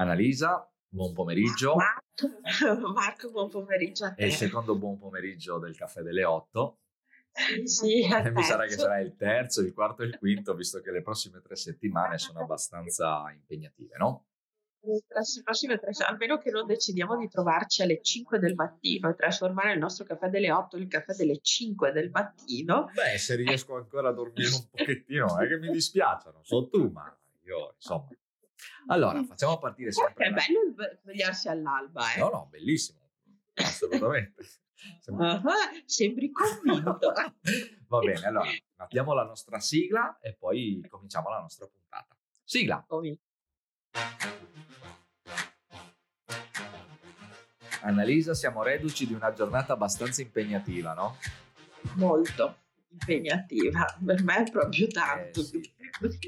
Annalisa, buon pomeriggio. Marco, Marco, buon pomeriggio a te. È il secondo buon pomeriggio del caffè delle 8. Sì, e mi sarà che sarà il terzo, il quarto e il quinto, visto che le prossime tre settimane sono abbastanza impegnative, no? Le prossime tre, almeno che non decidiamo di trovarci alle 5 del mattino e trasformare il nostro caffè delle 8 in caffè delle 5 del mattino. Beh, se riesco ancora a dormire un pochettino, è che mi dispiace, non so tu, ma io insomma. Allora, facciamo partire sempre. È bello svegliarsi all'alba, eh? No, no, bellissimo, assolutamente. Uh-huh, sembri convinto. Va bene, allora mettiamo la nostra sigla e poi cominciamo la nostra puntata. Sigla. Annalisa, siamo reduci di una giornata abbastanza impegnativa, no? Molto impegnativa, per me è proprio eh, tanto. Eh, sì.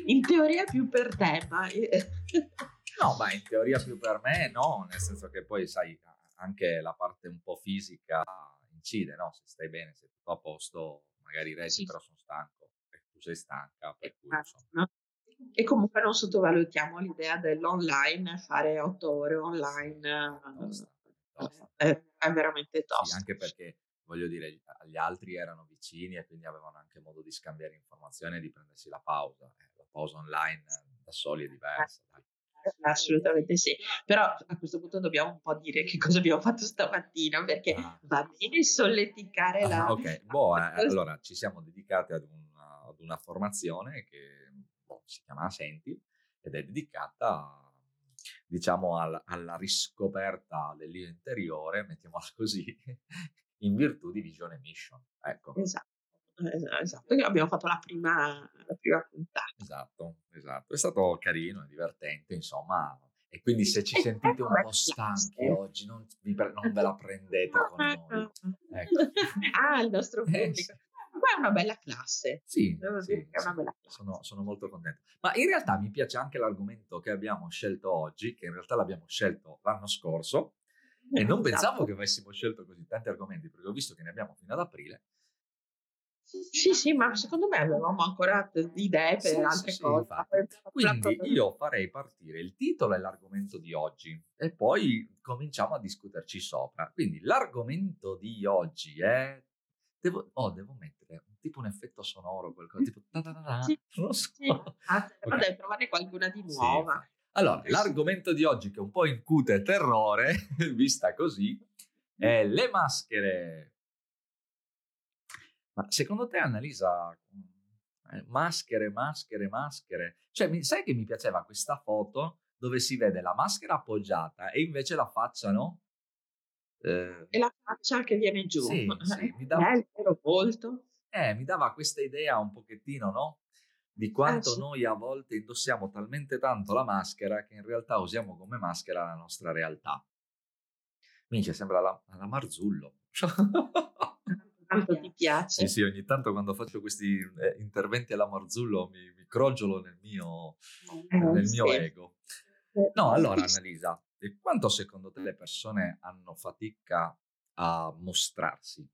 In teoria più per te, ma... no, ma in teoria più per me no, nel senso che poi sai, anche la parte un po' fisica incide, no? Se stai bene, sei tutto a posto, magari reggi, sì. però sono stanco e tu sei stanca, per cui insomma... E comunque non sottovalutiamo l'idea dell'online, fare otto ore online tosta, tosta. È, è, veramente tosto. Sì, anche perché voglio dire, gli altri erano vicini e quindi avevano anche modo di scambiare informazioni e di prendersi la pausa. Eh, la pausa online da soli è diversa. Dai. Assolutamente sì, però a questo punto dobbiamo un po' dire che cosa abbiamo fatto stamattina perché ah. va bene solleticare la... Ah, ok, boh, eh, allora ci siamo dedicati ad una, ad una formazione che boh, si chiama Senti ed è dedicata diciamo al, alla riscoperta dell'io interiore, mettiamola così, in virtù di Visione Mission. Ecco. Esatto. Esatto, abbiamo fatto la prima, la prima puntata. Esatto, esatto. È stato carino divertente, insomma. E quindi se ci sentite un po' stanchi oggi, non, vi, non ve la prendete con noi. Ecco. ah, il nostro eh, pubblico. Ma è una bella classe. Sì, sì, sì. Bella classe. Sono, sono, molto contento. Ma in realtà mi piace anche l'argomento che abbiamo scelto oggi, che in realtà l'abbiamo scelto l'anno scorso, e non esatto. pensavo che avessimo scelto così tanti argomenti, perché ho visto che ne abbiamo fino ad aprile, sì, sì, ma secondo me avevamo ancora idee per sì, altre sì, cose. Quindi io farei partire il titolo e l'argomento di oggi e poi cominciamo a discuterci sopra. Quindi l'argomento di oggi è... Devo, oh, devo mettere tipo un effetto sonoro, qualcosa tipo... Sì, non so. Sì. Ah, okay. Devo trovare qualcuna di nuova. Allora, l'argomento di oggi che un po' incute terrore, vista così, è le maschere ma secondo te, Annalisa, eh, maschere, maschere, maschere, cioè sai che mi piaceva questa foto dove si vede la maschera appoggiata e invece la faccia, no? Eh, e la faccia che viene giù. Sì, sì, mi dava, il vero volto. Eh, mi dava questa idea un pochettino, no? Di eh, quanto eh, sì. noi a volte indossiamo talmente tanto la maschera che in realtà usiamo come maschera la nostra realtà. Minchia, sembra la, la Marzullo. tanto ti piace. Sì, sì, ogni tanto quando faccio questi eh, interventi alla Marzullo mi, mi crogiolo nel mio, eh, nel mio sì. ego. No, allora Annalisa, quanto secondo te le persone hanno fatica a mostrarsi?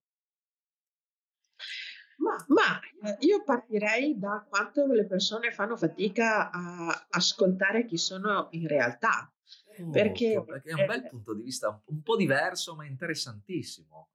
Ma, ma, eh, io partirei da quanto le persone fanno fatica a ascoltare chi sono in realtà. Perché, perché, è un bel punto di vista un, po' diverso ma interessantissimo.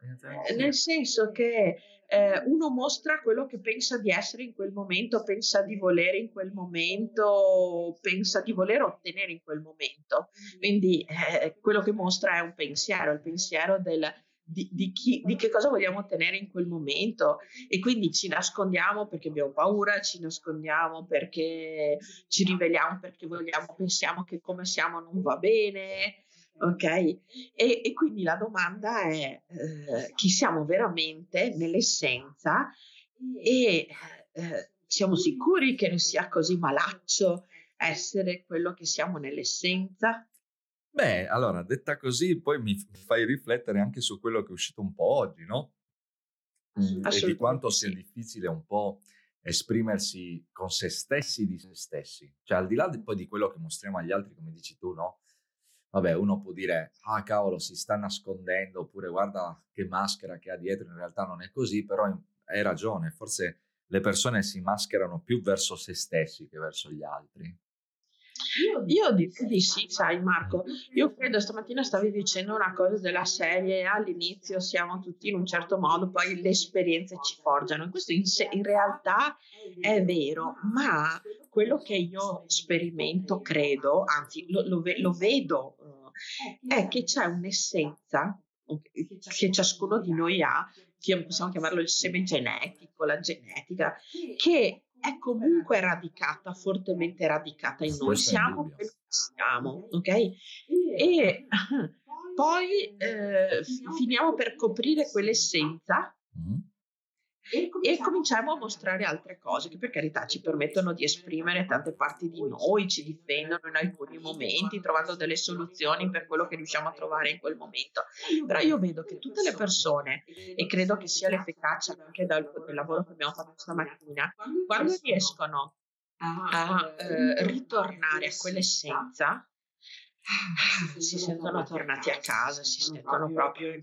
Eh, nel senso che eh, uno mostra quello che pensa di essere in quel momento, pensa di volere in quel momento, pensa di voler ottenere in quel momento. Quindi eh, quello che mostra è un pensiero, il pensiero del di, di, chi, di, che cosa vogliamo ottenere in quel momento e quindi ci nascondiamo perché abbiamo paura, ci nascondiamo perché ci riveliamo perché vogliamo, pensiamo che come siamo non va bene, ok? E, e quindi la domanda è eh, chi siamo veramente nell'essenza e eh, siamo sicuri che non sia così malaccio essere quello che siamo nell'essenza? Beh, allora, detta così, poi mi fai riflettere anche su quello che è uscito un po' oggi, no? Mm, e di quanto sia difficile un po' esprimersi con se stessi di se stessi. Cioè, al di là di, poi di quello che mostriamo agli altri, come dici tu, no? Vabbè, uno può dire, ah cavolo, si sta nascondendo, oppure guarda che maschera che ha dietro, in realtà non è così, però hai ragione, forse le persone si mascherano più verso se stessi che verso gli altri. Io dico di sì, sai Marco, io credo stamattina stavi dicendo una cosa della serie, all'inizio siamo tutti in un certo modo, poi le esperienze ci forgiano. Questo in, se, in realtà è vero, ma quello che io sperimento, credo, anzi lo, lo, lo vedo, uh, è che c'è un'essenza che ciascuno di noi ha, possiamo chiamarlo il seme genetico, la genetica, che è comunque radicata, fortemente radicata in noi. Siamo quello che siamo, ok? E poi eh, finiamo per coprire quell'essenza. Mm e cominciamo a mostrare altre cose che per carità ci permettono di esprimere tante parti di noi, ci difendono in alcuni momenti, trovando delle soluzioni per quello che riusciamo a trovare in quel momento. Però io vedo che tutte le persone, e credo che sia l'efficacia anche dal, del lavoro che abbiamo fatto stamattina, quando riescono a eh, ritornare a quell'essenza, si sentono tornati a casa, si sentono proprio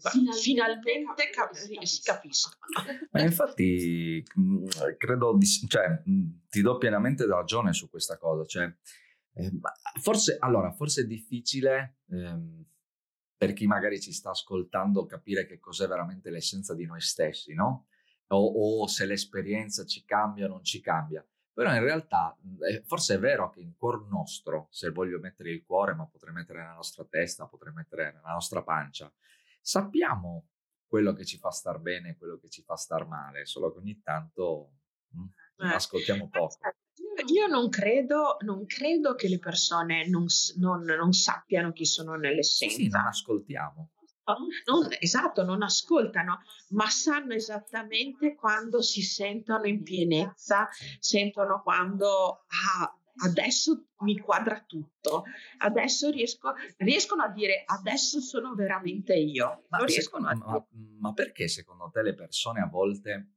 finalmente cap- si capiscono. Ma infatti credo di, cioè, ti do pienamente ragione su questa cosa, cioè, eh, forse allora forse è difficile ehm, per chi magari ci sta ascoltando capire che cos'è veramente l'essenza di noi stessi, no? O, o se l'esperienza ci cambia o non ci cambia. Però in realtà eh, forse è vero che in cuor nostro, se voglio mettere il cuore, ma potrei mettere nella nostra testa, potrei mettere nella nostra pancia, sappiamo quello che ci fa star bene e quello che ci fa star male, solo che ogni tanto mh, mm, eh. ascoltiamo poco. Io non credo, non credo che le persone non, non, non sappiano chi sono nell'essenza. Sì, non ascoltiamo non, esatto, non ascoltano, ma sanno esattamente quando si sentono in pienezza, sentono quando ah, adesso mi quadra tutto, adesso riesco, riescono a dire adesso sono veramente io. Ma, secondo, ma, ma, perché secondo te le persone a volte,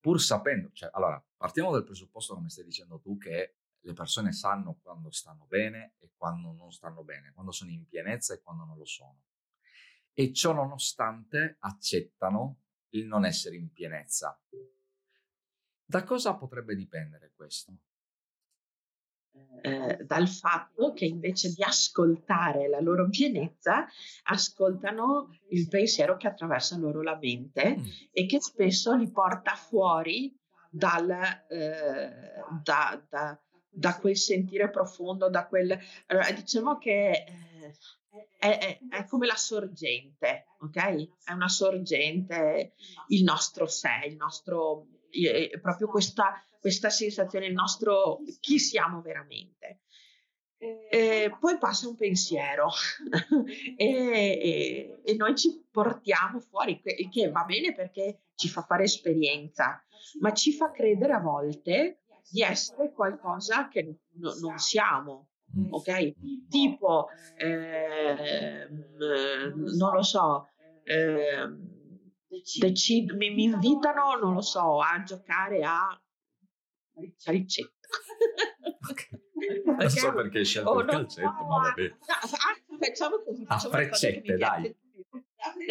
pur sapendo, cioè, allora partiamo dal presupposto, come stai dicendo tu, che le persone sanno quando stanno bene e quando non stanno bene, quando sono in pienezza e quando non lo sono e ciò nonostante accettano il non essere in pienezza. Da cosa potrebbe dipendere questo? Eh, dal fatto che invece di ascoltare la loro pienezza, ascoltano il pensiero che attraversa loro la mente mm. e che spesso li porta fuori dal, eh, da, da, da, quel sentire profondo, da quel... Allora, diciamo che... Eh, è, è, come la sorgente, ok? È una sorgente il nostro sé, il nostro, proprio questa, questa sensazione, il nostro chi siamo veramente. E poi passa un pensiero e, e, e, noi ci portiamo fuori, che va bene perché ci fa fare esperienza, ma ci fa credere a volte di essere qualcosa che no, non siamo ok? Tipo, eh, non lo so, eh, decid- mi, mi, invitano, non lo so, a giocare a calcetto. Okay. Non so perché hai scelto oh, il calcetto, no, ma vabbè. No, ah, facciamo così. A freccette, dai.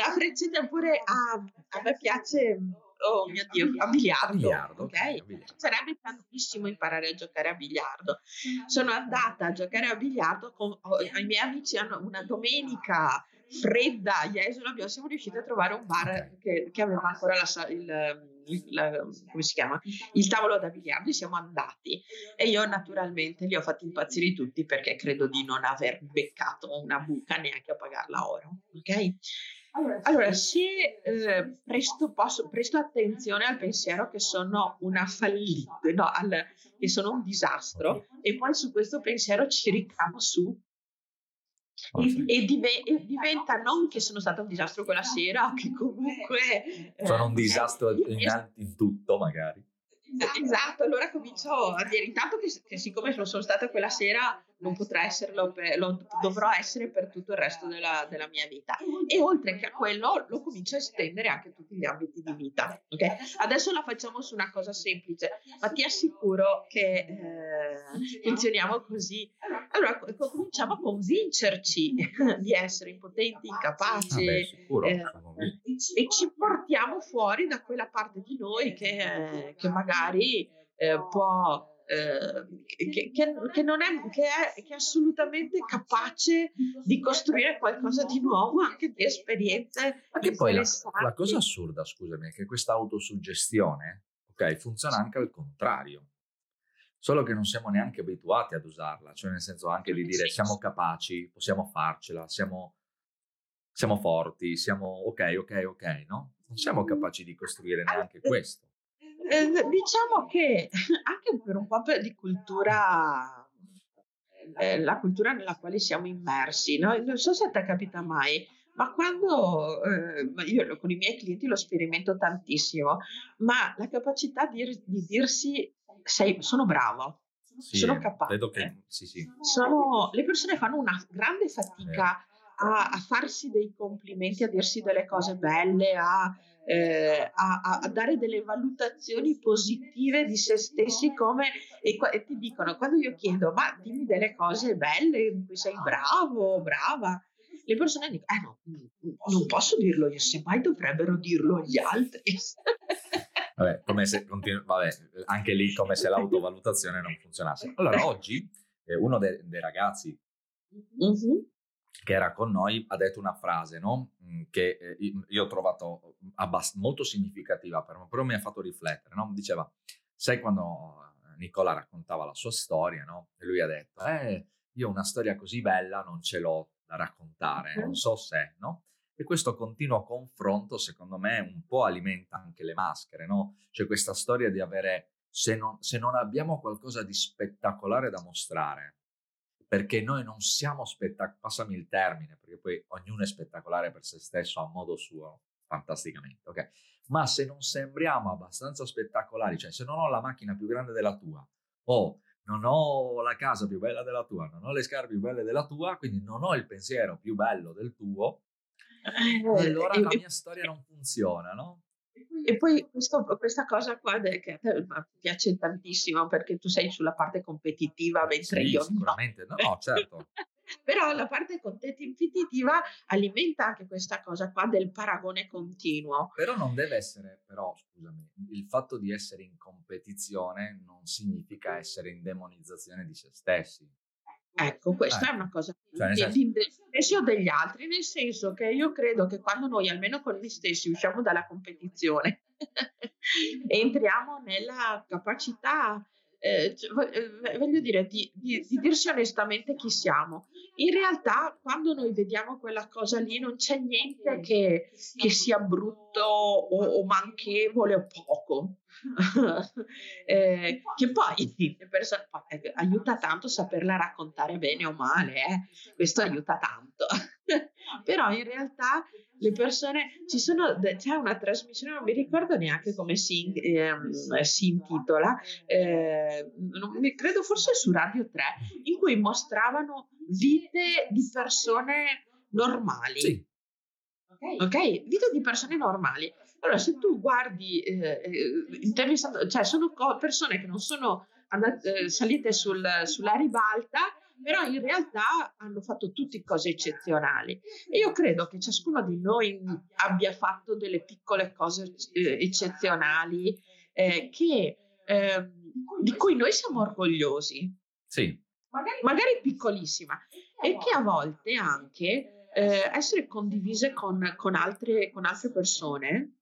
A freccette pure a, a me piace oh mio Dio, a biliardo. biliardo, okay? biliardo. Sarebbe tantissimo imparare a giocare a biliardo. Sono andata a giocare a biliardo con oh, i miei amici hanno una domenica fredda a Jesolo, siamo riusciti a trovare un bar okay. che, che, aveva ancora la, il, il, come si chiama? il tavolo da biliardo e siamo andati e io naturalmente li ho fatti impazzire tutti perché credo di non aver beccato una buca neanche a pagarla oro ok allora, se eh, presto, posso, presto attenzione al pensiero che sono una fallita, no, al, che sono un disastro, e poi su questo pensiero ci ricamo su. E, e, dive- e, diventa non che sono stata un disastro quella sera o che comunque eh, sono un disastro in, in tutto magari esatto allora comincio a dire intanto che, che siccome non sono stata quella sera non potrà esserlo, per, lo dovrò essere per tutto il resto della, della, mia vita. E oltre che a quello, lo comincio a estendere anche a tutti gli ambiti di vita. Okay? Adesso la facciamo su una cosa semplice, ma ti assicuro che eh, funzioniamo così. Allora, cominciamo a convincerci di essere impotenti, incapaci, ah beh, sicuro, eh, e ci portiamo fuori da quella parte di noi che, che magari eh, può eh, che, che, che, non è, che, è, che è assolutamente capace di costruire qualcosa di nuovo, anche di esperienze. Ma che poi la, la cosa assurda, scusami, è che questa autosuggestione ok, funziona anche al contrario. Solo che non siamo neanche abituati ad usarla, cioè nel senso anche di dire siamo capaci, possiamo farcela, siamo, siamo forti, siamo ok, ok, ok, no? Non siamo capaci di costruire neanche questo. Eh, diciamo che anche per un po' di cultura, eh, la cultura nella quale siamo immersi, no? non so se ti capita mai, ma quando eh, io con i miei clienti lo sperimento tantissimo, ma la capacità di, di dirsi sei, sono bravo, sì, sono capace. Che, sì, sì. Sono, le persone fanno una grande fatica a, a, farsi dei complimenti, a dirsi delle cose belle, a, eh, a, a, dare delle valutazioni positive di se stessi come e, e, ti dicono quando io chiedo ma dimmi delle cose belle in cui sei bravo brava le persone dicono eh no non posso dirlo io semmai dovrebbero dirlo gli altri Vabbè, come se continu- vabbè, anche lì come se l'autovalutazione non funzionasse. Allora, oggi eh, uno dei, ragazzi mm-hmm. che era con noi ha detto una frase, no? Mm, che eh, io ho trovato abbast- molto significativa, per me, però mi ha fatto riflettere, no? Diceva, sai quando Nicola raccontava la sua storia, no? E lui ha detto, eh, io una storia così bella non ce l'ho da raccontare, non so se, no? E questo continuo confronto, secondo me, un po' alimenta anche le maschere, no? C'è questa storia di avere, se non, se non abbiamo qualcosa di spettacolare da mostrare, perché noi non siamo spettacolari, passami il termine, perché poi ognuno è spettacolare per se stesso a modo suo, fantasticamente, ok? Ma se non sembriamo abbastanza spettacolari, cioè se non ho la macchina più grande della tua, o non ho la casa più bella della tua, non ho le scarpe più belle della tua, quindi non ho il pensiero più bello del tuo, eh, allora la mia storia non funziona, no? E poi questo, questa cosa qua che a te piace tantissimo perché tu sei sulla parte competitiva mentre sì, io sicuramente no, no certo. Però la parte competitiva alimenta anche questa cosa qua del paragone continuo. Però non deve essere, però scusami, il fatto di essere in competizione non significa essere in demonizzazione di se stessi. Ecco, questa eh. è una cosa cioè, senso... degli altri, nel senso che io credo che quando noi, almeno con noi stessi, usciamo dalla competizione, entriamo nella capacità eh, cioè, eh, voglio dire, di, di, di, dirsi onestamente chi siamo. In realtà, quando noi vediamo quella cosa lì, non c'è niente che, che sia brutto o, o, manchevole o poco. eh, che poi, persone, eh, aiuta tanto saperla raccontare bene o male, eh? questo aiuta tanto. Però in realtà le persone, ci sono, c'è una trasmissione, non mi ricordo neanche come si, eh, si intitola, eh, mi, credo forse su Radio 3, in cui mostravano vite di persone normali. Sì. Ok, vite di persone normali. Allora, se tu guardi, eh, eh cioè sono persone che non sono andate, eh, salite sul, sulla ribalta però in realtà hanno fatto tutte cose eccezionali e io credo che ciascuno di noi abbia fatto delle piccole cose eh, eccezionali eh, che, eh, di cui noi siamo orgogliosi. Sì. Magari, magari piccolissima. E che a volte anche eh, essere condivise con, con, altre, con altre persone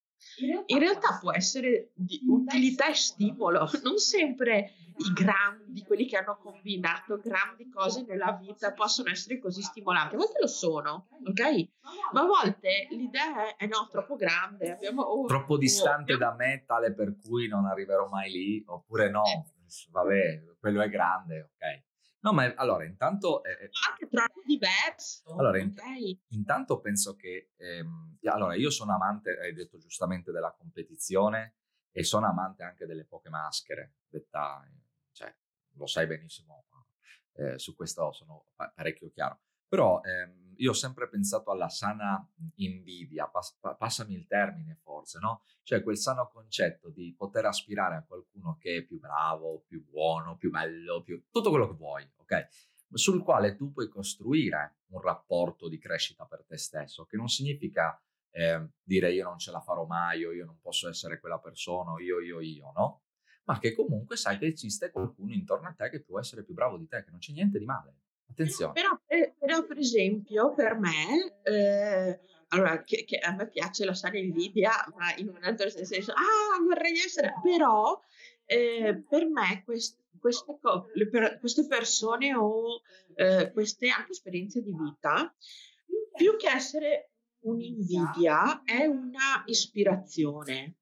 in realtà può essere di utilità e stimolo, non sempre i grandi, quelli che hanno combinato grandi cose nella vita possono essere così stimolanti. A volte lo sono, ok? Ma a volte l'idea è no, troppo grande. Abbiamo, oh, troppo distante oh, da me, tale per cui non arriverò mai lì, oppure no, vabbè, quello è grande, ok? No, ma allora intanto... Eh, anche troppo diverso. Allora, okay. intanto penso che... Ehm, allora, io sono amante, hai detto giustamente, della competizione e sono amante anche delle poche maschere, detta cioè, lo sai benissimo, eh, su questo sono parecchio chiaro. Però ehm, io ho sempre pensato alla sana invidia, pass- passami il termine forse, no? Cioè quel sano concetto di poter aspirare a qualcuno che è più bravo, più buono, più bello, più... tutto quello che vuoi, ok? Sul quale tu puoi costruire un rapporto di crescita per te stesso, che non significa eh, dire io non ce la farò mai, o io non posso essere quella persona, io, io, io, no? ma che comunque sai che esiste qualcuno intorno a te che può essere più bravo di te, che non c'è niente di male. Attenzione. Però, però per esempio, per me, eh, allora, che, che, a me piace la sana invidia, ma in un altro senso, ah, vorrei essere, però eh, per me quest, queste, per, queste, persone o eh, queste anche esperienze di vita, più che essere un'invidia, è una ispirazione.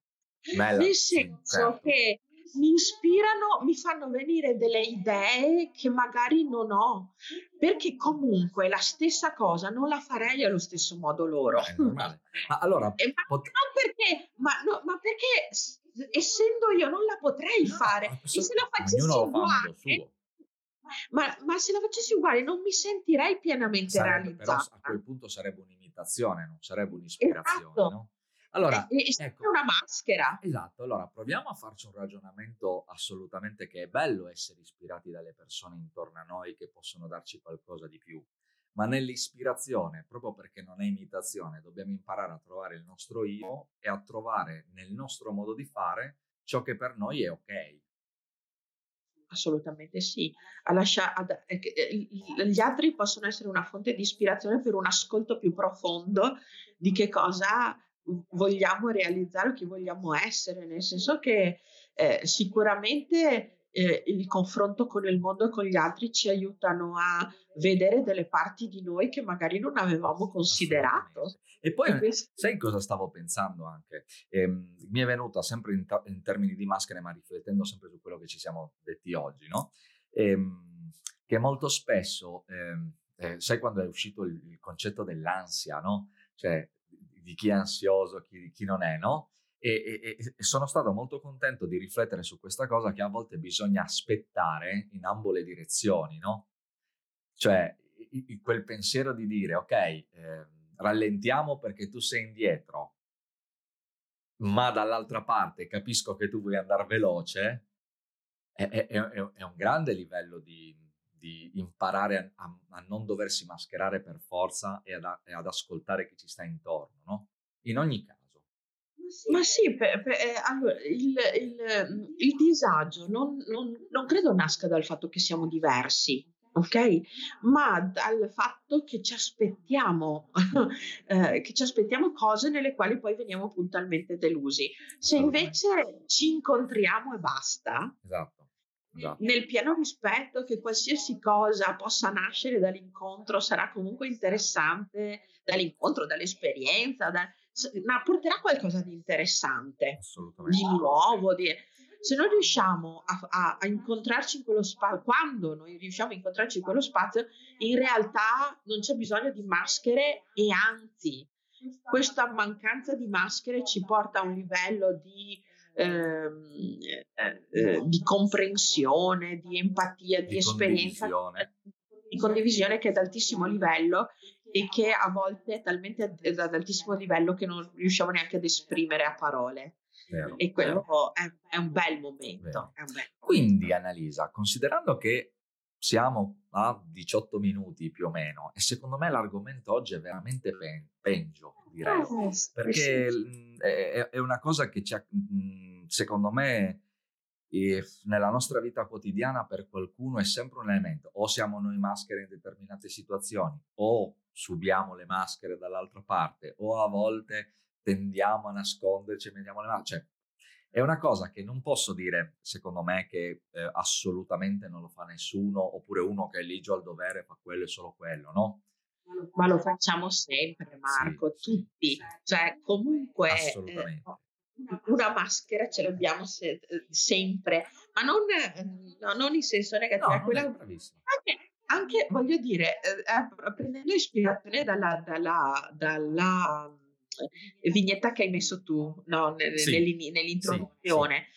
Bella, Nel senso certo. che mi ispirano, mi fanno venire delle idee che magari non ho, perché comunque la stessa cosa non la farei allo stesso modo loro. Ma allora, eh, ma pot- non perché, ma, no, ma, perché essendo io non la potrei no, fare e se la facessi uguale, ma, ma, se la facessi uguale non mi sentirei pienamente sarebbe, realizzata. Però a quel punto sarebbe un'imitazione, non sarebbe un'ispirazione, esatto. no? Allora, è, è ecco, una maschera. Esatto, allora proviamo a farci un ragionamento assolutamente che è bello essere ispirati dalle persone intorno a noi che possono darci qualcosa di più, ma nell'ispirazione, proprio perché non è imitazione, dobbiamo imparare a trovare il nostro io e a trovare nel nostro modo di fare ciò che per noi è ok. Assolutamente sì. Lascia, ad, eh, gli altri possono essere una fonte di ispirazione per un ascolto più profondo di che cosa vogliamo realizzare o chi vogliamo essere, nel senso che eh, sicuramente eh, il confronto con il mondo e con gli altri ci aiutano a vedere delle parti di noi che magari non avevamo considerato. E poi, e questo... sai cosa stavo pensando anche? Eh, mi è venuta sempre in, ta- in, termini di maschere, ma riflettendo sempre su quello che ci siamo detti oggi, no? Ehm, che molto spesso, ehm, eh, sai quando è uscito il, il concetto dell'ansia, no? Cioè, di chi è ansioso, chi, chi non è, no? E, e, e, sono stato molto contento di riflettere su questa cosa che a volte bisogna aspettare in ambo le direzioni, no? Cioè, quel pensiero di dire, ok, eh, rallentiamo perché tu sei indietro, ma dall'altra parte capisco che tu vuoi andare veloce, è, è, è, è un grande livello di, di imparare a, a, non doversi mascherare per forza e ad, e ad, ascoltare chi ci sta intorno, no? In ogni caso. Ma sì, per, per, eh, allora, il, il, il, disagio non, non, non credo nasca dal fatto che siamo diversi, ok? Ma dal fatto che ci aspettiamo, eh, che ci aspettiamo cose nelle quali poi veniamo puntualmente delusi. Se invece ci incontriamo e basta, esatto. Esatto. nel pieno rispetto che qualsiasi cosa possa nascere dall'incontro sarà comunque interessante, dall'incontro, dall'esperienza, da, ma porterà qualcosa di interessante, di nuovo. Di, se noi riusciamo a, a, a, incontrarci in quello spazio, quando noi riusciamo a incontrarci in quello spazio, in realtà non c'è bisogno di maschere e anzi, questa mancanza di maschere ci porta a un livello di eh, eh, di comprensione, di empatia, di, di esperienza, condivisione. di condivisione che è ad altissimo livello e che a volte è talmente ad altissimo livello che non riusciamo neanche ad esprimere a parole. Vero, e quello è, è, un bel momento. È un bel Quindi, Annalisa, considerando che siamo a 18 minuti più o meno e secondo me l'argomento oggi è veramente pen- pengio, direi, oh, perché sì. è, è, una cosa che ci ha, secondo me nella nostra vita quotidiana per qualcuno è sempre un elemento, o siamo noi maschere in determinate situazioni, o subiamo le maschere dall'altra parte, o a volte tendiamo a nasconderci e mettiamo le maschere. Cioè, è una cosa che non posso dire, secondo me, che eh, assolutamente non lo fa nessuno, oppure uno che è ligio al dovere fa quello e solo quello, no? Ma lo facciamo sempre, Marco, sì, tutti. Sì. Cioè, comunque, eh, una maschera ce l'abbiamo se- sempre, ma non, no, non, in senso negativo. No, quella... anche, anche, voglio dire, eh, eh, prendendo ispirazione dalla, dalla, dalla eh, vignetta che hai messo tu no, sì. nell'introduzione.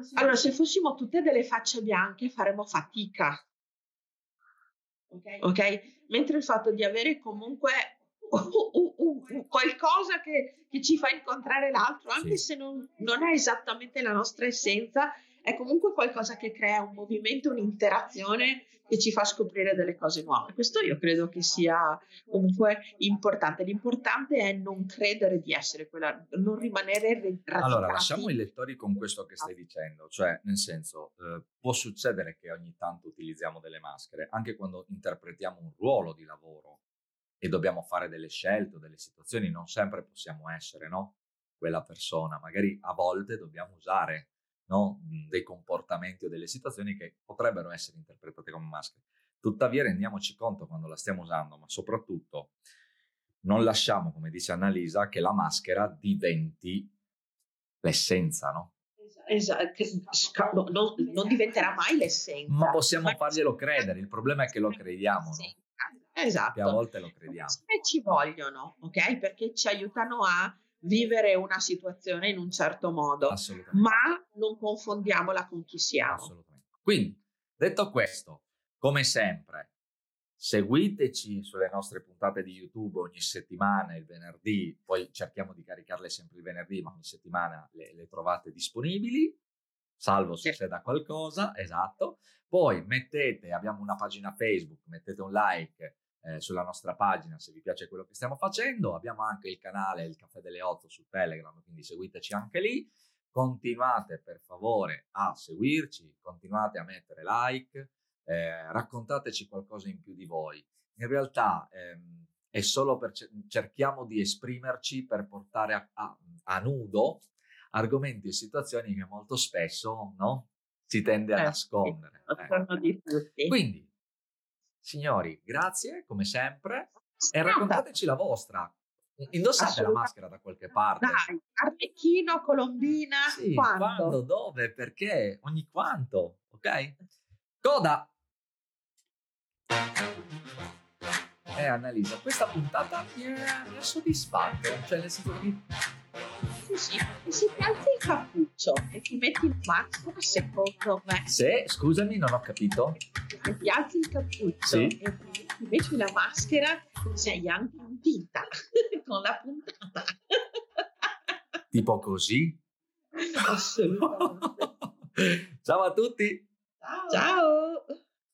Sì, sì. Allora, se fossimo tutte delle facce bianche faremmo fatica. Ok? okay? Mentre il fatto di avere comunque qualcosa che, che, ci fa incontrare l'altro, anche se non, non, è esattamente la nostra essenza, è comunque qualcosa che crea un movimento, un'interazione che ci fa scoprire delle cose nuove. Questo io credo che sia comunque importante. L'importante è non credere di essere quella, non rimanere radicati. Allora, lasciamo i lettori con questo che stai dicendo, cioè nel senso, eh, può succedere che ogni tanto utilizziamo delle maschere, anche quando interpretiamo un ruolo di lavoro e dobbiamo fare delle scelte o delle situazioni, non sempre possiamo essere, no? Quella persona, magari a volte dobbiamo usare no? Mhmm, dei comportamenti o delle situazioni che potrebbero essere interpretate come maschere. Tuttavia rendiamoci conto quando la stiamo usando, ma soprattutto non lasciamo, come dice Annalisa, che la maschera diventi l'essenza, no? Esatto, no, non, non, diventerà mai l'essenza. Ma possiamo farglielo credere, il problema è che lo crediamo, no? Esatto. A volte lo crediamo. E ci vogliono, ok? Perché ci aiutano a vivere una situazione in un certo modo, ma non confondiamola con chi siamo. Assolutamente. Quindi, detto questo, come sempre, seguiteci sulle nostre puntate di YouTube ogni settimana, il venerdì, poi cerchiamo di caricarle sempre il venerdì, ma ogni settimana le, le trovate disponibili, salvo se c'è da qualcosa, esatto. Poi mettete, abbiamo una pagina Facebook, mettete un like, eh, sulla nostra pagina se vi piace quello che stiamo facendo. Abbiamo anche il canale Il Caffè delle 8 su Telegram, quindi seguiteci anche lì. Continuate per favore a seguirci, continuate a mettere like, eh, raccontateci qualcosa in più di voi. In realtà ehm, è solo per cerchiamo di esprimerci per portare a, a, a, nudo argomenti e situazioni che molto spesso no, si tende a eh, nascondere. Sì, eh. Quindi Signori, grazie come sempre e raccontateci la vostra. Indossate la maschera da qualche parte. Dai, Arlecchino, Colombina, sì, quando? quando? Dove? Perché? Ogni quanto, ok? Coda! Eh, Annalisa, questa puntata mi ha, soddisfatto, cioè nel senso che se ti alzi il cappuccio e ti metti il maschera, secondo me. Se, scusami, non ho capito. Se ti alzi il cappuccio sì. e ti metti la maschera, sei anche un tinta con la puntata. tipo così? Assolutamente. Ciao a tutti. Ciao. Ciao.